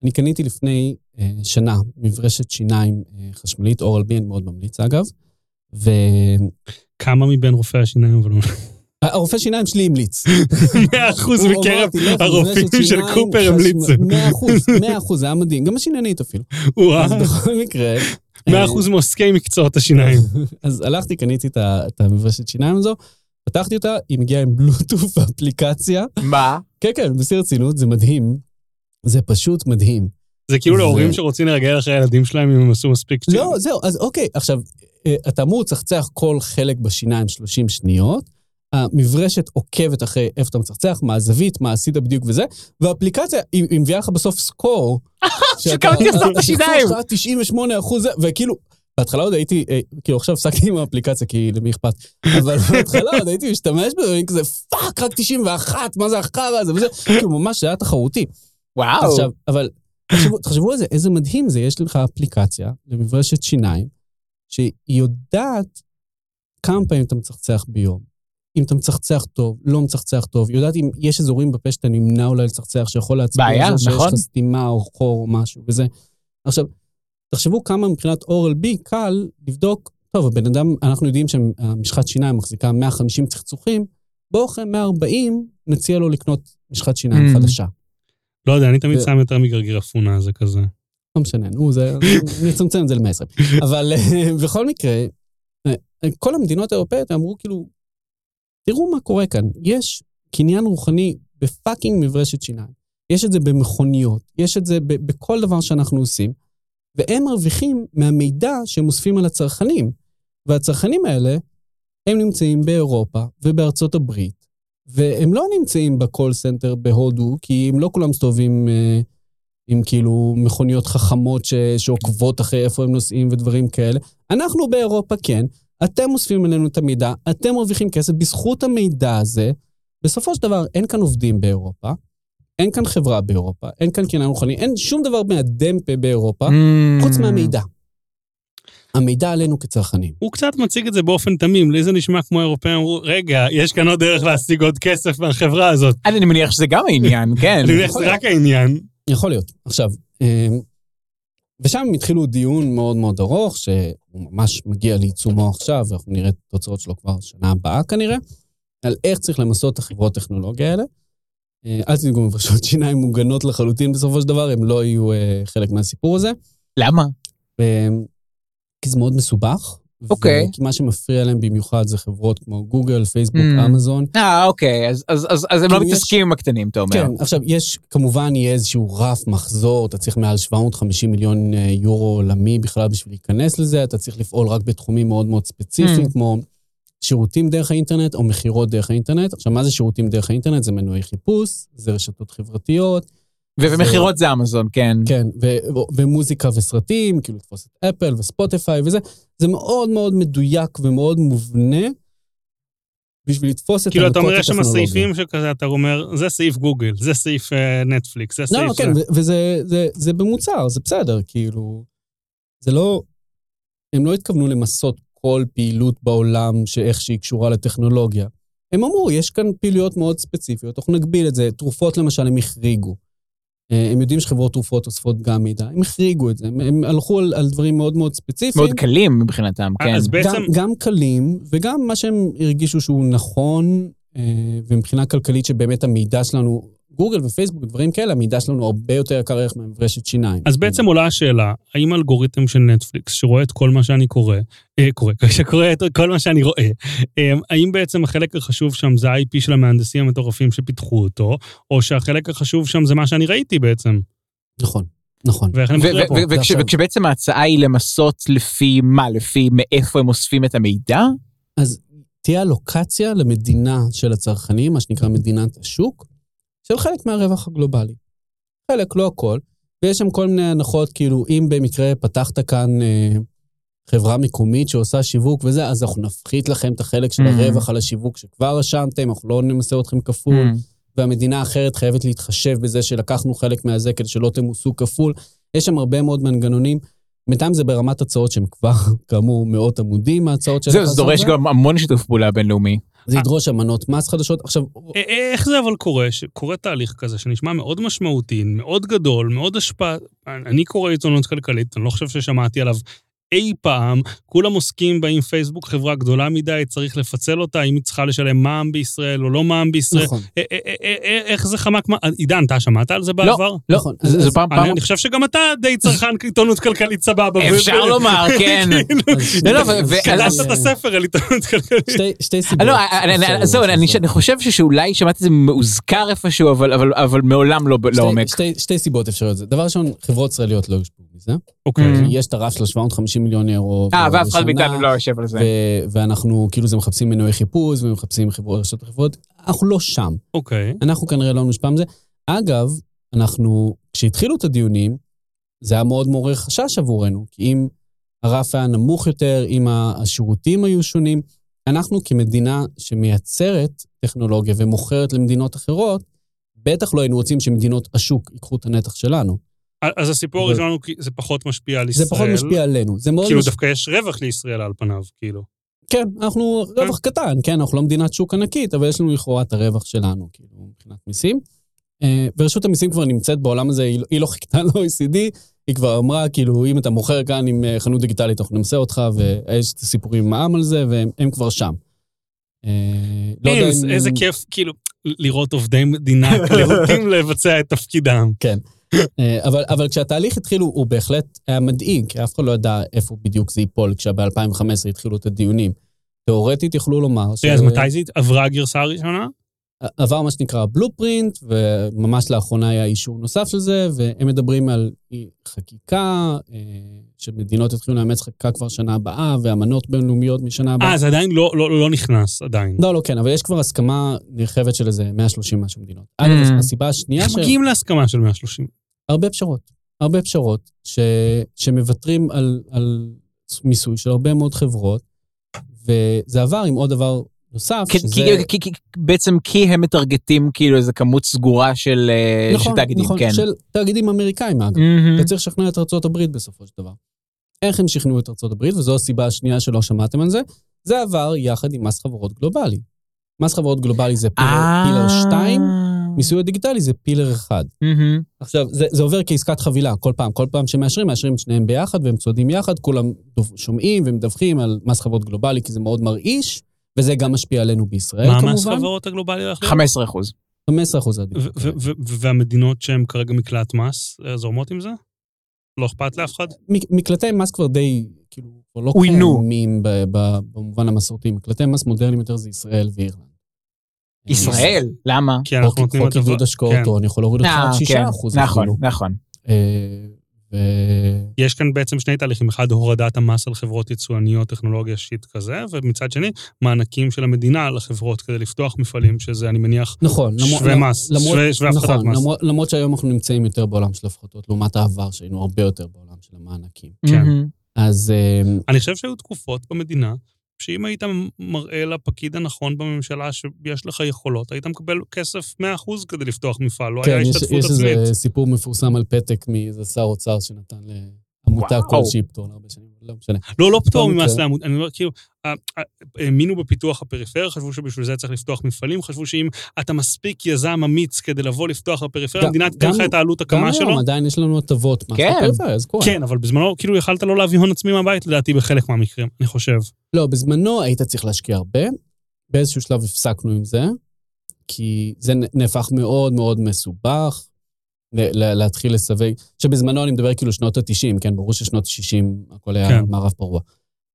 אני קניתי לפני אה, שנה מברשת שיניים אה, חשמלית, אורל בי, אני מאוד ממליץ אגב, כמה מבין רופאי השיניים אבל... והרופא שיניים שלי המליץ. מאה אחוז הוא מקרב אמר, "תלך הרופאים של שיניים קופר חשמל-" המליצו. מאה אחוז, מאה אחוז, זה היה מדהים, גם השיננית אפילו. אז בכל מקרה... מאה אה, אחוז מעוסקי מקצועות השיניים. אז הלכתי, קניתי את המברשת שיניים הזו, פתחתי אותה, היא מגיעה עם בלוטוף ואפליקציה. מה? כן, כן, בשיא הרצינות, זה מדהים. זה פשוט מדהים. זה כאילו להורים שרוצים לרגל אחרי הילדים שלהם אם הם עשו מספיק... לא, זהו, אז אוקיי, עכשיו, אה, אתה אמור לצחצח כל חלק בשיניים 30 שניות, המברשת עוקבת אחרי איפה אתה מצחצח, מה הזווית, מה עשית בדיוק וזה, והאפליקציה, היא היא מביאה לך בסוף score. של כמה כיסית את השיניים. 98 אחוז וכאילו, בהתחלה עוד הייתי, אה, כאילו עכשיו הפסקתי עם האפליקציה, כי למי אכפת, אבל בהתחלה עוד הייתי משתמש בזה, כזה, fuck, רק 91, מה זה החרא הזה, וזה, כאילו, ממש זה היה תחרותי. וואו. עכשיו, אבל תחשבו, תחשבו על זה, איזה מדהים זה, יש לך אפליקציה למברשת שיניים, שהיא יודעת כמה פעמים אתה מצחצח ביום. אם אתה מצחצח טוב, לא מצחצח טוב, יודעת אם יש אזורים בפה שאתה נמנע אולי לצחצח, שיכול להצביע בעיה, על זה שיש נכון. לך סתימה או חור או משהו וזה. עכשיו, תחשבו כמה מבחינת אורל בי קל לבדוק, טוב, הבן אדם, אנחנו יודעים שהמשחת שיניים מחזיקה 150 צחצוחים, בואו אחרי 140 נציע לו לקנות משחת שיניים Mm. חדשה. לא יודע, אני תמיד זה- שם יותר מגרגיר אפונה, זה כזה. לא משנה, נו, זה, נצמצם את זה ל-120. אבל אה, בכל מקרה, אה, כל המדינות האירופאיות אמרו כאילו, תראו מה קורה כאן, יש קניין רוחני ב fucking מברשת שיניים. יש את זה במכוניות, יש את זה ב- בכל דבר שאנחנו עושים, והם מרוויחים מהמידע שהם אוספים על הצרכנים. והצרכנים האלה, הם נמצאים באירופה ובארצות הברית, והם לא נמצאים ב call center בהודו, כי הם לא כולם מסתובבים אה, עם כאילו מכוניות חכמות ש, שעוקבות אחרי איפה הם נוסעים ודברים כאלה. אנחנו באירופה כן, אתם אוספים עלינו את המידע, אתם מרוויחים כסף בזכות המידע הזה. בסופו של דבר, אין כאן עובדים באירופה, אין כאן חברה באירופה, אין כאן קניין רוחני, אין שום דבר מהדמפה באירופה, Mm. חוץ מהמידע. המידע עלינו כצרכנים. הוא קצת מציג את זה באופן תמים, לי זה נשמע כמו האירופאים אמרו, רגע, יש כאן עוד דרך להשיג עוד כסף מהחברה הזאת. אני מניח שזה גם העניין, כן. אני מניח שזה רק העניין. יכול להיות. עכשיו, אה, ושם התחילו דיון מאוד מאוד ארוך, שהוא ממש מגיע לעיצומו עכשיו, ואנחנו נראה את התוצאות שלו כבר שנה הבאה כנראה, על איך צריך למסות את החברות טכנולוגיה האלה. אה, אל תדאגו, מברשות שיניים מוגנות לחלוטין בסופו של דבר, הם לא יהיו אה, חלק מהסיפור הזה. למה? אה, כי זה מאוד מסובך. אוקיי. כי מה שמפריע להם במיוחד זה חברות כמו גוגל, פייסבוק, Mm. אמזון. אה, אוקיי, אז- אז אז- אז הם לא כאילו, יש- מתעסקים עם הקטנים, אתה אומר. כן, עכשיו, יש, כמובן יהיה איזשהו רף מחזור, אתה צריך מעל 750 מיליון אה, יורו עולמי בכלל בשביל להיכנס לזה, אתה צריך לפעול רק בתחומים מאוד מאוד ספציפיים, Mm. כמו שירותים דרך האינטרנט או מכירות דרך האינטרנט. עכשיו, מה זה שירותים דרך האינטרנט? זה מנועי חיפוש, זה רשתות חברתיות, ו- ומכירות זה אמזון, כן. כן, ו- ו- ומוזיקה וסרטים, כאילו לתפוס את אפל וספוטיפיי וזה, זה מאוד מאוד מדויק ומאוד מובנה בשביל לתפוס את כאילו, אתה אומר, יש שם. סעיפים שכזה, אתה אומר, זה סעיף גוגל, זה סעיף אה, נטפליקס, זה לא, סעיף... לא, כן, זה." ו- וזה זה, זה במוצר, זה בסדר, כאילו... זה לא... הם לא התכוונו למסות כל פעילות בעולם שאיך שהיא קשורה לטכנולוגיה. הם אמרו, יש כאן פעילויות מאוד ספציפיות, אנחנו נגביל את זה. תרופות למשל, הם החריגו. אה, הם יודעים שחברות תרופות אוספות גם מידע, הם החריגו את זה, הם, הם הלכו על, על דברים מאוד מאוד ספציפיים. מאוד קלים מבחינתם, כן. אז בעצם, גם, גם קלים, וגם מה שהם הרגישו שהוא נכון, אה, ומבחינה כלכלית שבאמת המידע שלנו, גוגל ופייסבוק, דברים כאלה, המידע שלנו הרבה יותר יקר ערך ממברשת שיניים. אז בעצם עולה השאלה, האם אלגוריתם של נטפליקס, שרואה את כל מה שאני קורא, אה, קורא, שקורא את כל מה שאני רואה, אה, האם בעצם החלק החשוב שם זה ה-IP של המהנדסים המטורפים שפיתחו אותו, או שהחלק החשוב שם זה מה שאני ראיתי בעצם, נכון, נכון. וכשבעצם ההצעה היא למסות לפי מה? לפי מאיפה הם אוספים את המידע? אז תהיה אלוקציה למדינה של הצרכנים, מה שנקרא מדינת השוק, של חלק מהרווח הגלובלי. חלק, לא הכל, ויש שם כל מיני הנחות, כאילו, אם במקרה פתחת כאן אה, חברה מקומית שעושה שיווק וזה, אז אנחנו נפחית לכם את החלק של Mm. הרווח על השיווק שכבר רשמתם, אנחנו לא נמסה אתכם כפול, Mm. והמדינה האחרת חייבת להתחשב בזה שלקחנו חלק מהזה כדי שלא תמוסו כפול. יש שם הרבה מאוד מנגנונים. בינתיים זה ברמת הצעות שהן כבר, כאמור, מאות עמודים מההצעות של זהו, זה דורש גם המון שיתוף פעולה בינלאומי. זה ידרוש אמנות מס חדשות. עכשיו, איך זה אבל קורה? שקורה תהליך כזה שנשמע מאוד משמעותי, מאוד גדול, מאוד השפעה. אני קורא עיתונות כלכלית, אני לא חושב ששמעתי עליו אי פעם. כולם עוסקים בה עם פייסבוק, חברה גדולה מדי, צריך לפצל אותה, אם היא צריכה לשלם מע"מ בישראל או לא מע"מ בישראל. נכון. איך זה חמק? מה- עידן, אתה שמעת על זה בעבר? לא, נכון. זה פעם, פעם, אני חושב שגם אתה די צרכן עיתונות כלכלית סבבה. אפשר לומר, כן. לא, לא, אז- את הספר על עיתונות כלכלית. שתי, שתי סיבות. לא, אני- אני- זהו, אני חושב שאולי שמעתי את זה מאוזכר איפשהו, אבל- אבל אבל מעולם לא לעומק. שתי, שתי סיבות אפשריות. דבר ראשון, חברות ישראליות לא יושפעו מזה. אוקיי. Mm. יש את הרף של 750 מיליון אירו. אה, ואף אחד מאיתנו לא יושב על זה. ואנחנו, כאילו, זה מחפשים מנועי חיפוש, ומחפשים חברות, רשתות חברות. אנחנו לא שם. אוקיי. אנחנו כנראה לא נושפע מזה. אגב, אנחנו, כשהתחילו את הדיונים, זה היה מאוד מעורר חשש עבורנו, כי אם הרף היה נמוך יותר, אם השירותים היו שונים, אנחנו כמדינה שמייצרת טכנולוגיה ומוכרת למדינות אחרות, בטח לא היינו רוצים שמדינות השוק ייקחו את הנתח שלנו. אז הסיפור הוא כי זה פחות משפיע על זה ישראל. פחות משפיע עלינו. זה מאוד כאילו מש... דווקא יש רווח לישראל על פניו, כאילו. כן, אנחנו רווח קטן, כן, אנחנו לא מדינת שוק ענקית, אבל יש לנו לכאורה את הרווח שלנו, כאילו, מבחינת מיסים. אה, ורשות המיסים כבר נמצאת בעולם הזה, היא לא- היא לא חיכתה ל-OECD, היא כבר אמרה, כאילו, אם אתה מוכר כאן עם אה, חנות דיגיטלית, אנחנו נמסה אותך, ויש את הסיפורים עם מע"מ על זה, והם הם כבר שם. אה, לא יודע אם- איזה כיף, כאילו, לראות עובדי מדינה להוטים לבצע את תפקידם. אה, אבל, אבל כשהתהליך התחיל, הוא, הוא בהחלט היה מדאיג, כי אף אחד לא ידע איפה בדיוק זה ייפול, כשב-2015 התחילו את הדיונים. תיאורטית יכלו לומר ש... אז מתי זה עברה הגרסה הראשונה? עבר מה שנקרא בלופרינט, וממש לאחרונה היה אישור נוסף של זה, והם מדברים על חקיקה, אה, שמדינות יתחילו לאמץ חקיקה כבר שנה הבאה, ואמנות בינלאומיות משנה הבאה. אה, זה עדיין לא- לא לא נכנס, עדיין. לא, לא, כן, אבל יש כבר הסכמה נרחבת של איזה 130 משהו מדינות. אגב, Mm. הסיבה השנייה איך ש... מגיעים להסכמה של 130? הרבה פשרות. הרבה פשרות ש... שמוותרים על, על מיסוי של הרבה מאוד חברות, וזה עבר עם עוד דבר נוסף, כי- שזה... כי- כי- כי- בעצם כי הם מטרגטים כאילו איזה כמות סגורה של אה, של נכון, תאגידים, נכון, כן. של תאגידים אמריקאים, אגב. מהמם. אתה צריך לשכנע את ארה"ב בסופו של דבר. איך הם שכנעו את ארה"ב, וזו הסיבה השנייה שלא שמעתם על זה, זה עבר יחד עם מס חברות גלובלי. מס חברות גלובלי זה פילר, אה. פילר 2, מיסוי הדיגיטלי זה פילר 1. מהמם. עכשיו, זה, זה עובר כעסקת חבילה, כל פעם, כל פעם שמאשרים, מאשרים את שניהם ביחד, והם צועדים יחד, כולם שומעים ומדווחים על מס חברות גלובלי, כי זה מאוד מרעיש, וזה גם משפיע עלינו בישראל, מה כמובן. המס חברות הגלובלי הולך להיות? 15 אחוז. 15 אחוז ו- ו- ו- והמדינות שהן כרגע מקלט מס, אה, זורמות עם זה? לא אכפת לאף אחד? מקלטי מס כבר די, כאילו, כבר לא. קיימים ב- ב- במובן המסורתי. מקלטי מס מודרניים יותר זה ישראל ואירלנד. ישראל, למה? כי אנחנו חוק נותנים חוק עידוד השקעות כן. הון יכול להוריד אותך אה, עד 6 כן. אחוז נכון, אפילו. נכון. אה, ו- יש כאן בעצם שני תהליכים, אחד הורדת המס על חברות יצואניות, טכנולוגיה שיט כזה, ומצד שני, מענקים של המדינה לחברות כדי לפתוח מפעלים, שזה אני מניח נכון. שווה מס, למרות- שווה- שווה הפחתת נכון, מס. למרות- למרות שהיום אנחנו נמצאים יותר בעולם של הפחתות, לעומת העבר, שהיינו הרבה יותר בעולם של המענקים. כן. אז אה, אני חושב שהיו תקופות במדינה, שאם היית מראה לפקיד הנכון בממשלה שיש לך יכולות, היית מקבל כסף 100% כדי לפתוח מפעל, לא היה כן, יש- השתתפות יש עצמית. איזה סיפור מפורסם על פתק מאיזה שר אוצר שנתן לעמותה. כלשהי פטור להרבה שנים, לא משנה. לא, לא פטור ממס מקרה. לעמוד, אני אומר, כאילו, האמינו בפיתוח הפריפריה, חשבו שבשביל זה צריך לפתוח מפעלים, חשבו שאם אתה מספיק יזם אמיץ כדי לבוא לפתוח בפריפריה, גם- המדינה תיתן גם- לך את העלות גם הקמה שלו. היום עדיין יש לנו הטבות מס כן. בפריפריה, זה קורה. כן, אבל בזמנו, כאילו, יכלת לא להביא הון עצמי מהבית, לדעתי, בחלק מהמקרים, אני חושב. לא, בזמנו היית צריך להשקיע הרבה. באיזשהו שלב הפסקנו עם זה, כי זה נהפך מאוד מאוד מסובך להתחיל לסווג, שבזמנו אני מדבר כאילו שנות ה-90, כן, ברור ששנות ה-60 הכל היה כן. מערב פרוע.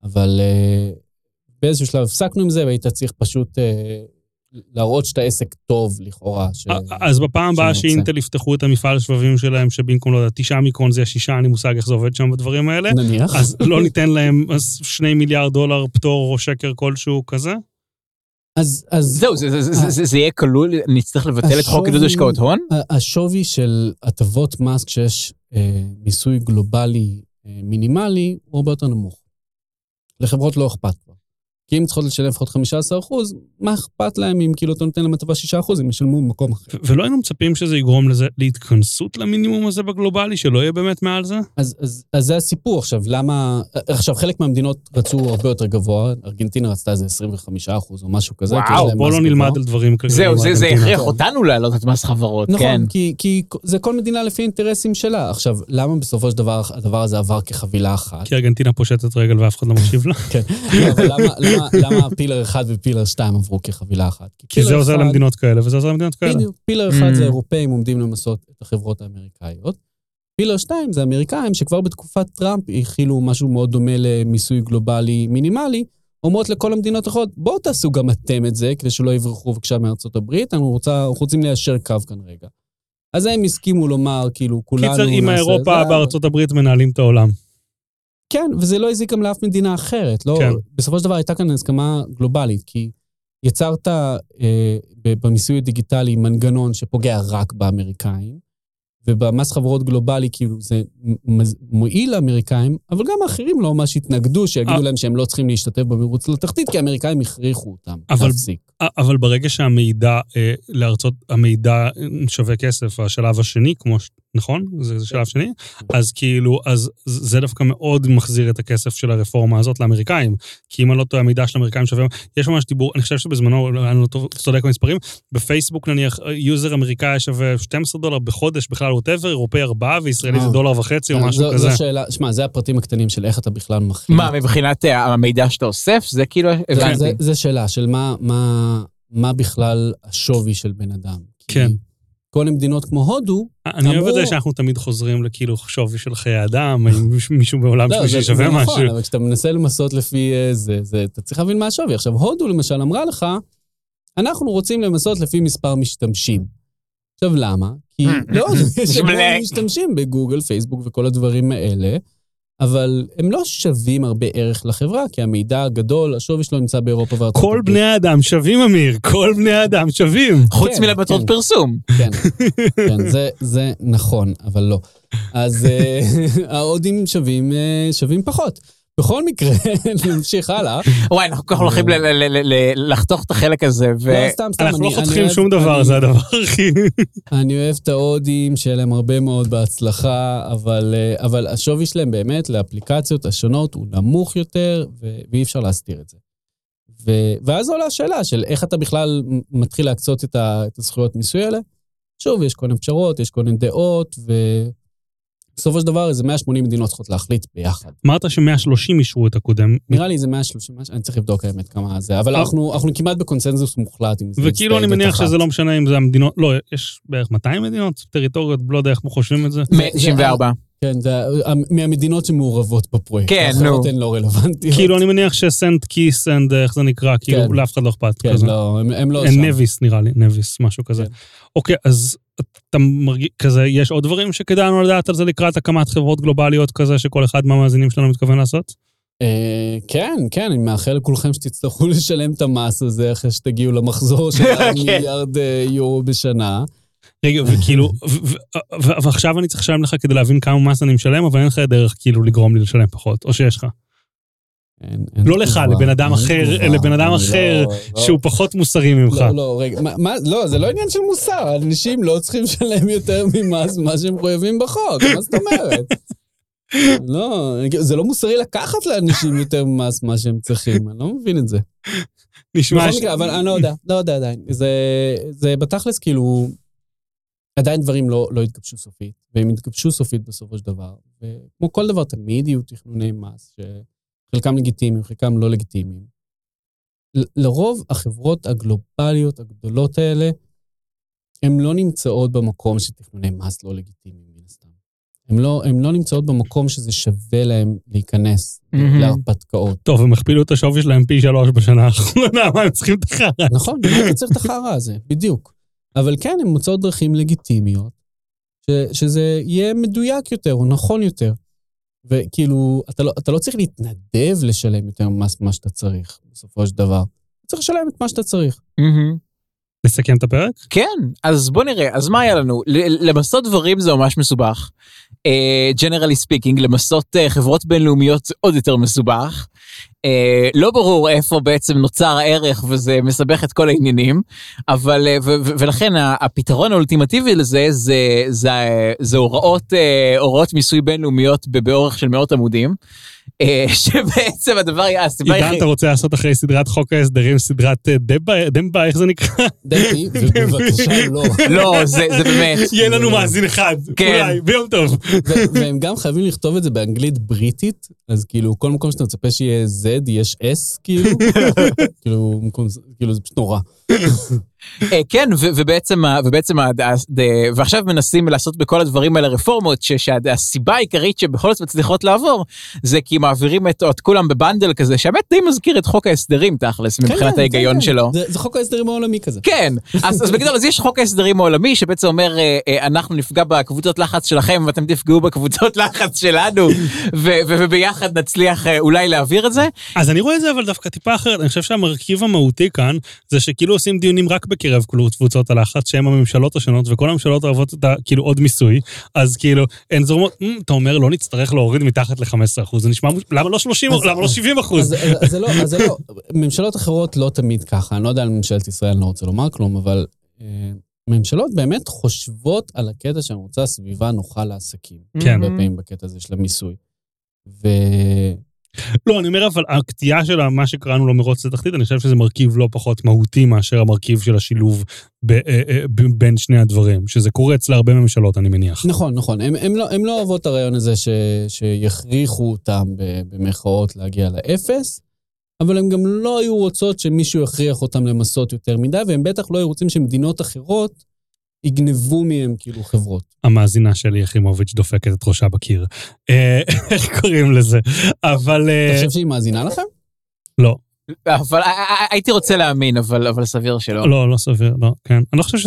אבל uh, באיזשהו שלב הפסקנו עם זה, והיית צריך פשוט uh, להראות שאתה עסק טוב לכאורה. ש... אז בפעם הבאה. שאינטל יפתחו את המפעל שבבים שלהם, שבמקום, לא יודע, תשעה מיקרון זה יהיה שישה, אין לי מושג איך זה עובד שם בדברים האלה, נניח. אז לא ניתן להם שני מיליארד דולר פטור או שקר כלשהו כזה? אז, אז זהו, זה- זה- זה- זה- זה יהיה כלול, נצטרך לבטל את חוק עידוד השווי- השקעות הון? השווי של הטבות מס כשיש אה, מיסוי גלובלי אה, מינימלי הוא הרבה יותר נמוך. לחברות לא אכפת. כי אם צריכות לשלם לפחות 15 אחוז, מה אכפת להם אם כאילו אתה נותן להם הטבה 6 אחוז, הם ישלמו במקום אחר. ולא היינו מצפים שזה יגרום לזה, להתכנסות למינימום הזה בגלובלי, שלא יהיה באמת מעל זה? אז, אז, אז זה הסיפור עכשיו, למה... עכשיו, חלק מהמדינות רצו הרבה יותר גבוה, ארגנטינה רצתה איזה 25 אחוז או משהו כזה. וואו, בוא לא גבוה. נלמד על דברים כאלה. זהו, זה, זה. הכריח אותנו להעלות את מס חברות, נכון, כן. כי, כי זה כל מדינה לפי אינטרסים שלה. עכשיו, למה בסופו של דבר הדבר הזה עבר כחבילה אחת? כי ארגנטינה פושטת רגל ואף אחד לא מקשיב לה. כן. אבל למה, למה, למה פילר אחד ופילר שתיים עברו כחבילה אחת? כי זה עוזר אחד- למדינות כאלה וזה עוזר למדינות כאלה. בדיוק. פילר אחד Mm. זה אירופאים עומדים למסות את החברות האמריקאיות. פילר שתיים זה אמריקאים שכבר בתקופת טראמפ הכילו משהו מאוד דומה למיסוי גלובלי מינימלי. אומרות לכל המדינות האחרות, בואו תעשו גם אתם את זה, כדי שלא יברחו בבקשה מארצות הברית, אנחנו, רוצה, אנחנו רוצים ליישר קו כאן רגע. אז הם הסכימו לומר, כאילו, כולנו קיצר, נעשה האירופה בארצות הברית מנהלים את העולם. כן, וזה לא הזיק גם לאף מדינה אחרת. לא, כן. בסופו של דבר הייתה כאן הסכמה גלובלית, כי יצרת אה, במיסוי הדיגיטלי מנגנון שפוגע רק באמריקאים, ובמס חברות גלובלי, כאילו, זה מועיל לאמריקאים, אבל גם האחרים לא ממש התנגדו, שיגידו אה. להם שהם לא צריכים להשתתף במרוץ לתחתית, כי האמריקאים הכריחו אותם אבל- להפסיק. א- אבל ברגע שהמידע אה, לארצות, המידע אה, שווה כסף, השלב השני, כמו, נכון? זה, זה שלב שני? אז כאילו, אז זה דווקא מאוד מחזיר את הכסף של הרפורמה הזאת לאמריקאים. כי אם אני לא טועה, המידע של האמריקאים שווה, יש ממש דיבור, אני חושב שבזמנו, אני לא צודק במספרים, בפייסבוק נניח, user אמריקאי שווה 12 דולר בחודש, בכלל whatever, אירופאי 4 וישראלי זה אה. דולר וחצי או אה, משהו כזה. זו שאלה, שמע, זה הפרטים הקטנים של איך אתה בכלל מחליט. מה, מבחינת אה, המידע שאתה אוסף? זה כאילו... זה- הבנתי. זה- שאלה של מה, מה, מה בכלל השווי של בן אדם. כן. כל המדינות כמו הודו, אני אוהב את זה אמרו- שאנחנו תמיד חוזרים לכאילו שווי של חיי אדם, האם מישהו בעולם לא, זה, שווה זה משהו. נכון, אבל כשאתה מנסה למסות לפי אה, זה, זה, אתה צריך להבין מה השווי. עכשיו, הודו למשל אמרה לך, אנחנו רוצים למסות לפי מספר משתמשים. עכשיו, למה? כי להודו יש המון. משתמשים בגוגל, פייסבוק וכל הדברים האלה, אבל הם לא שווים הרבה ערך לחברה, כי המידע הגדול, השווי שלו נמצא באירופה וארצות כל בני האדם שווים, אמיר, כל בני האדם שווים. חוץ כן, מלמטרות כן. פרסום. כן, כן, זה, זה נכון, אבל לא. אז אה, ההודים שווים, אה, שווים פחות. בכל מקרה, נמשיך הלאה. וואי, אנחנו כל כך הולכים ל- ל- ל- ל- לחתוך את החלק הזה, ו... לא, סתם, סתם. אנחנו לא חותכים שום דבר, זה הדבר הכי... אני אוהב את ההודים, שיהיה להם הרבה מאוד בהצלחה, אבל, אה, השווי שלהם באמת לאפליקציות השונות הוא נמוך יותר, ו- ואי אפשר להסתיר את זה. ו- ואז עולה השאלה של איך אתה בכלל מתחיל להקצות את, הזכויות מיסוי האלה. שוב, יש כל מיני פשרות, יש כל מיני דעות, ובסופו של דבר איזה 180 מדינות צריכות להחליט ביחד. אמרת ש-130 אישרו את הקודם. נראה לי זה 130, משהו, אני צריך לבדוק האמת כמה זה, אבל. אנחנו, אנחנו כמעט בקונצנזוס מוחלט עם זה. וכאילו אני מניח שזה לא משנה אם זה המדינות, לא, יש בערך 200 מדינות, טריטוריות, לא יודע איך מחשבים את זה. זה- 94. כן, זה מהמדינות שמעורבות בפרויקט. כן, האחרות נו. הן לא רלוונטיות. כאילו אני מניח שסנט קיטס and איך זה נקרא, כאילו כן. לאף אחד לא אכפת כן, כזה. לא, הם, הם לא שם. נוויס נראה לי, נוויס, משהו כזה. כן. אוקיי, אז אתה מרגיש, כזה, יש עוד דברים שכדאי לנו לדעת על זה לקראת הקמת חברות גלובליות כזה, שכל אחד מהמאזינים שלנו מתכוון לעשות? אה, כן, כן, אני מאחל לכולכם שתצטרכו לשלם את המס הזה אחרי שתגיעו למחזור של כן. מיליארד אה, יורו בשנה. רגע, וכאילו, ועכשיו אני צריך לשלם לך כדי להבין כמה מס אני משלם, אבל אין לך דרך כאילו לגרום לי לשלם פחות, או שיש לך. אין, אין לא לך, לבן אדם אחר, לבן אדם אני אחר, לא- לא- שהוא פחות מוסרי ממך. לא, לא, רגע, מה, מה, לא, זה לא עניין של מוסר, אנשים לא צריכים לשלם יותר ממס ממה שהם מחויבים בחוק, מה זאת אומרת? לא, זה לא מוסרי לקחת לאנשים יותר מס ממה שהם צריכים, אני לא מבין את זה. נשמע ש... אבל אני לא יודע, לא יודע עדיין. זה, זה בתכלס כאילו, עדיין דברים לא, לא התגבשו סופית, והם התגבשו סופית בסופו של דבר. וכמו כל דבר, תמיד יהיו תכנוני מס, שחלקם לגיטימיים, חלקם לא לגיטימיים. לרוב החברות הגלובליות הגדולות האלה, הן לא נמצאות במקום שתכנוני מס לא לגיטימיים, מן הסתם. הן לא, לא נמצאות במקום שזה שווה להם להיכנס מהמם. להרפתקאות. טוב, הם הכפילו את השווי שלהם פי שלוש בשנה האחרונה, מה הם צריכים את החרא? נכון, מה אתה צריך את החרא הזה? בדיוק. אבל כן, הן מוצאות דרכים לגיטימיות, ש, שזה יהיה מדויק יותר או נכון יותר. וכאילו, אתה לא, אתה לא צריך להתנדב לשלם יותר מס ממה שאתה צריך, בסופו של דבר. אתה צריך לשלם את מה שאתה צריך. מהמם. נסכם את הפרק? כן, אז בוא נראה, אז מה היה לנו? ל- למסות דברים זה ממש מסובך. generally speaking, למסות אה, חברות בינלאומיות זה עוד יותר מסובך. אה, לא ברור איפה בעצם נוצר הערך וזה מסבך את כל העניינים, אבל אה, ו- ו- ולכן הפתרון האולטימטיבי לזה זה, זה, זה הוראות, אה, הוראות מיסוי בינלאומיות באורך של מאות עמודים. אה, שבעצם הדבר, הסיבה עידן, היחיד- אתה רוצה לעשות אחרי סדרת חוק ההסדרים, סדרת אה, דמבה, איך זה נקרא? ובבקשה לא. לא, זה, זה באמת. יהיה לנו מאזין אחד, כן. אולי, ביום טוב. והם גם חייבים לכתוב את זה באנגלית בריטית, אז כאילו, כל מקום שאתה מצפה שיהיה Z, יש S, כאילו. כאילו, כאילו, זה פשוט נורא. אה, כן, ובעצם, ובעצם, ועכשיו מנסים לעשות בכל הדברים האלה רפורמות, שהסיבה העיקרית שבכל זאת מצליחות לעבור, זה כי מעבירים את, את כולם בבנדל כזה, שהאמת די מזכיר את חוק ההסדרים תכלס, מבחינת כן, כן, ההיגיון כן. שלו. זה- זה חוק ההסדרים העולמי כזה. כן, אז, אז בגדול, אז יש חוק ההסדרים העולמי שבעצם אומר, אה, אה, אנחנו נפגע בקבוצות לחץ שלכם ואתם תפגעו בקבוצות לחץ שלנו, וביחד נצליח אולי להעביר את זה. אז אני רואה את זה אבל דווקא טיפה אחרת, אני חושב שהמרכיב המהותי כאן, זה שכאילו עושים דיונים רק בקרב קבוצות הלחץ, שהן הממשלות השונות, וכל הממשלות אוהבות את ה... כאילו עוד מיסוי, אז כאילו, הן זורמות, "מ, אתה אומר, לא נצטרך להוריד מתחת ל-15%, זה נשמע, למה לא 30, אז- למה לא 70 אז אז- אז זה לא, אז זה לא, ממשלות אחרות לא תמיד ככה, אני לא יודע על ממשלת ישראל, אני לא רוצה לומר כלום, אבל אה, ממשלות באמת חושבות על הקטע שהן רוצה סביבה נוחה לעסקים. כן. הרבה פעמים בקטע הזה של המיסוי. ו... לא, אני אומר, אבל הקטיעה של מה שקראנו לו מרוץ לתחתית, אני חושב שזה מרכיב לא פחות מהותי מאשר המרכיב של השילוב אה, אה, ב, בין שני הדברים, שזה קורה אצל הרבה ממשלות, אני מניח. נכון, נכון. הם, הם, לא, הם לא אוהבות את הרעיון הזה ש, שיכריחו אותם ב- במרכאות להגיע לאפס, אבל הם גם לא היו רוצות שמישהו יכריח אותם למסות יותר מדי, והם בטח לא היו רוצים שמדינות אחרות יגנבו מהם כאילו חברות. המאזינה שלי, יחימוביץ', דופקת את ראשה בקיר. אה, איך קוראים לזה? אבל... אתה אה, חושב שהיא מאזינה לכם? לא, אבל הייתי רוצה להאמין, אבל, אבל סביר שלא. לא, לא סביר, לא, כן. אני לא חושב ש...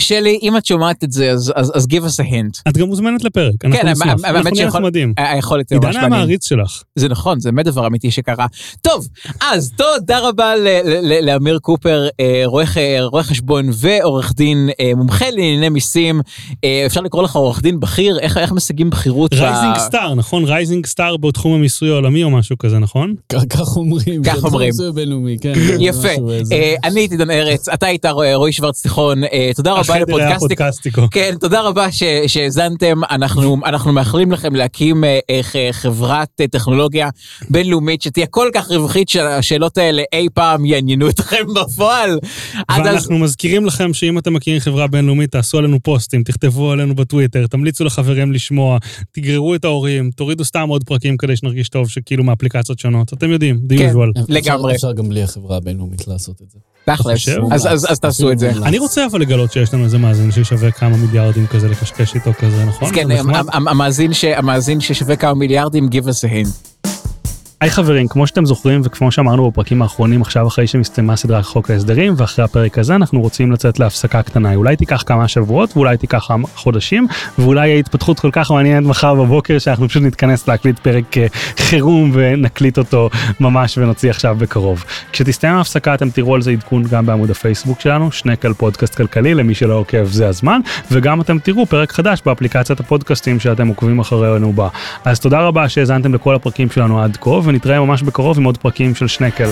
שלי, אם את שומעת את זה, אז, אז, אז give us a hint. את גם מוזמנת לפרק, אנחנו כן, נשמח. אנחנו נהיה שיכול- נחמדים. ה- היכולת ממש עידן היה מעניין. מעריץ שלך. זה נכון, זה באמת דבר אמיתי שקרה. טוב, אז תודה רבה ל- ל- ל- לאמיר קופר, אה, רואה רואה חשבון ועורך דין, אה, מומחה לענייני מיסים. אה, אפשר לקרוא לך עורך דין בכיר? איך איך משיגים בכירות? rising star, נכון? rising star בתחום המיסוי העולמי או משהו כזה, נכון? כך- אומרים. כך זה אומרים. כן. יפה. אה, אני הייתי דן ארץ, אתה היית רועי שוורץ תיכון. אה, תודה רבה חדריה לפודקאסטיק. פודקאסטיקו. כן, תודה רבה שהאזנתם. אנחנו, אנחנו מאחלים לכם להקים אה, אה, חברת אה, טכנולוגיה בינלאומית שתהיה כל כך רווחית שהשאלות האלה אי פעם יעניינו אתכם בפועל. עד אז, ואנחנו מזכירים לכם שאם אתם מכירים חברה בינלאומית, תעשו עלינו פוסטים, תכתבו עלינו בטוויטר, תמליצו לחברים לשמוע, תגררו את ההורים, תורידו סתם עוד פרקים כדי שנרגיש טוב, שכאילו מאפליקציות שונות. אתם יודעים, the כן. usual. אפשר- לגמרי. אפשר גם בלי החברה הבינלאומית לעשות את זה. תכלס? אז- אז אז תעשו את זה. אני רוצה אבל לגלות שיש לנו איזה מאזין ששווה כמה מיליארדים כזה לקשקש איתו כזה, נכון? כן, המאזין ששווה כמה מיליארדים, give us a hint. היי חברים, כמו שאתם זוכרים וכמו שאמרנו בפרקים האחרונים, עכשיו אחרי שמסתיימה סדרת חוק ההסדרים ואחרי הפרק הזה אנחנו רוצים לצאת להפסקה קטנה. אולי תיקח כמה שבועות ואולי תיקח כמה חודשים ואולי יהיה התפתחות כל כך מעניינת מחר בבוקר שאנחנו פשוט נתכנס להקליט פרק אה, חירום ונקליט אותו ממש ונוציא עכשיו בקרוב. כשתסתיים ההפסקה אתם תראו על זה עדכון גם בעמוד הפייסבוק שלנו, שנקל פודקאסט כלכלי למי שלא עוקב זה הזמן, וגם אתם תראו פרק חדש באפליקציית הפודקאסטים שאתם עוקבים אחרינו בה. אז תודה רבה שהאזנתם לכל הפרקים שלנו עד כה ונתראה ממש בקרוב עם עוד פרקים של שנקל.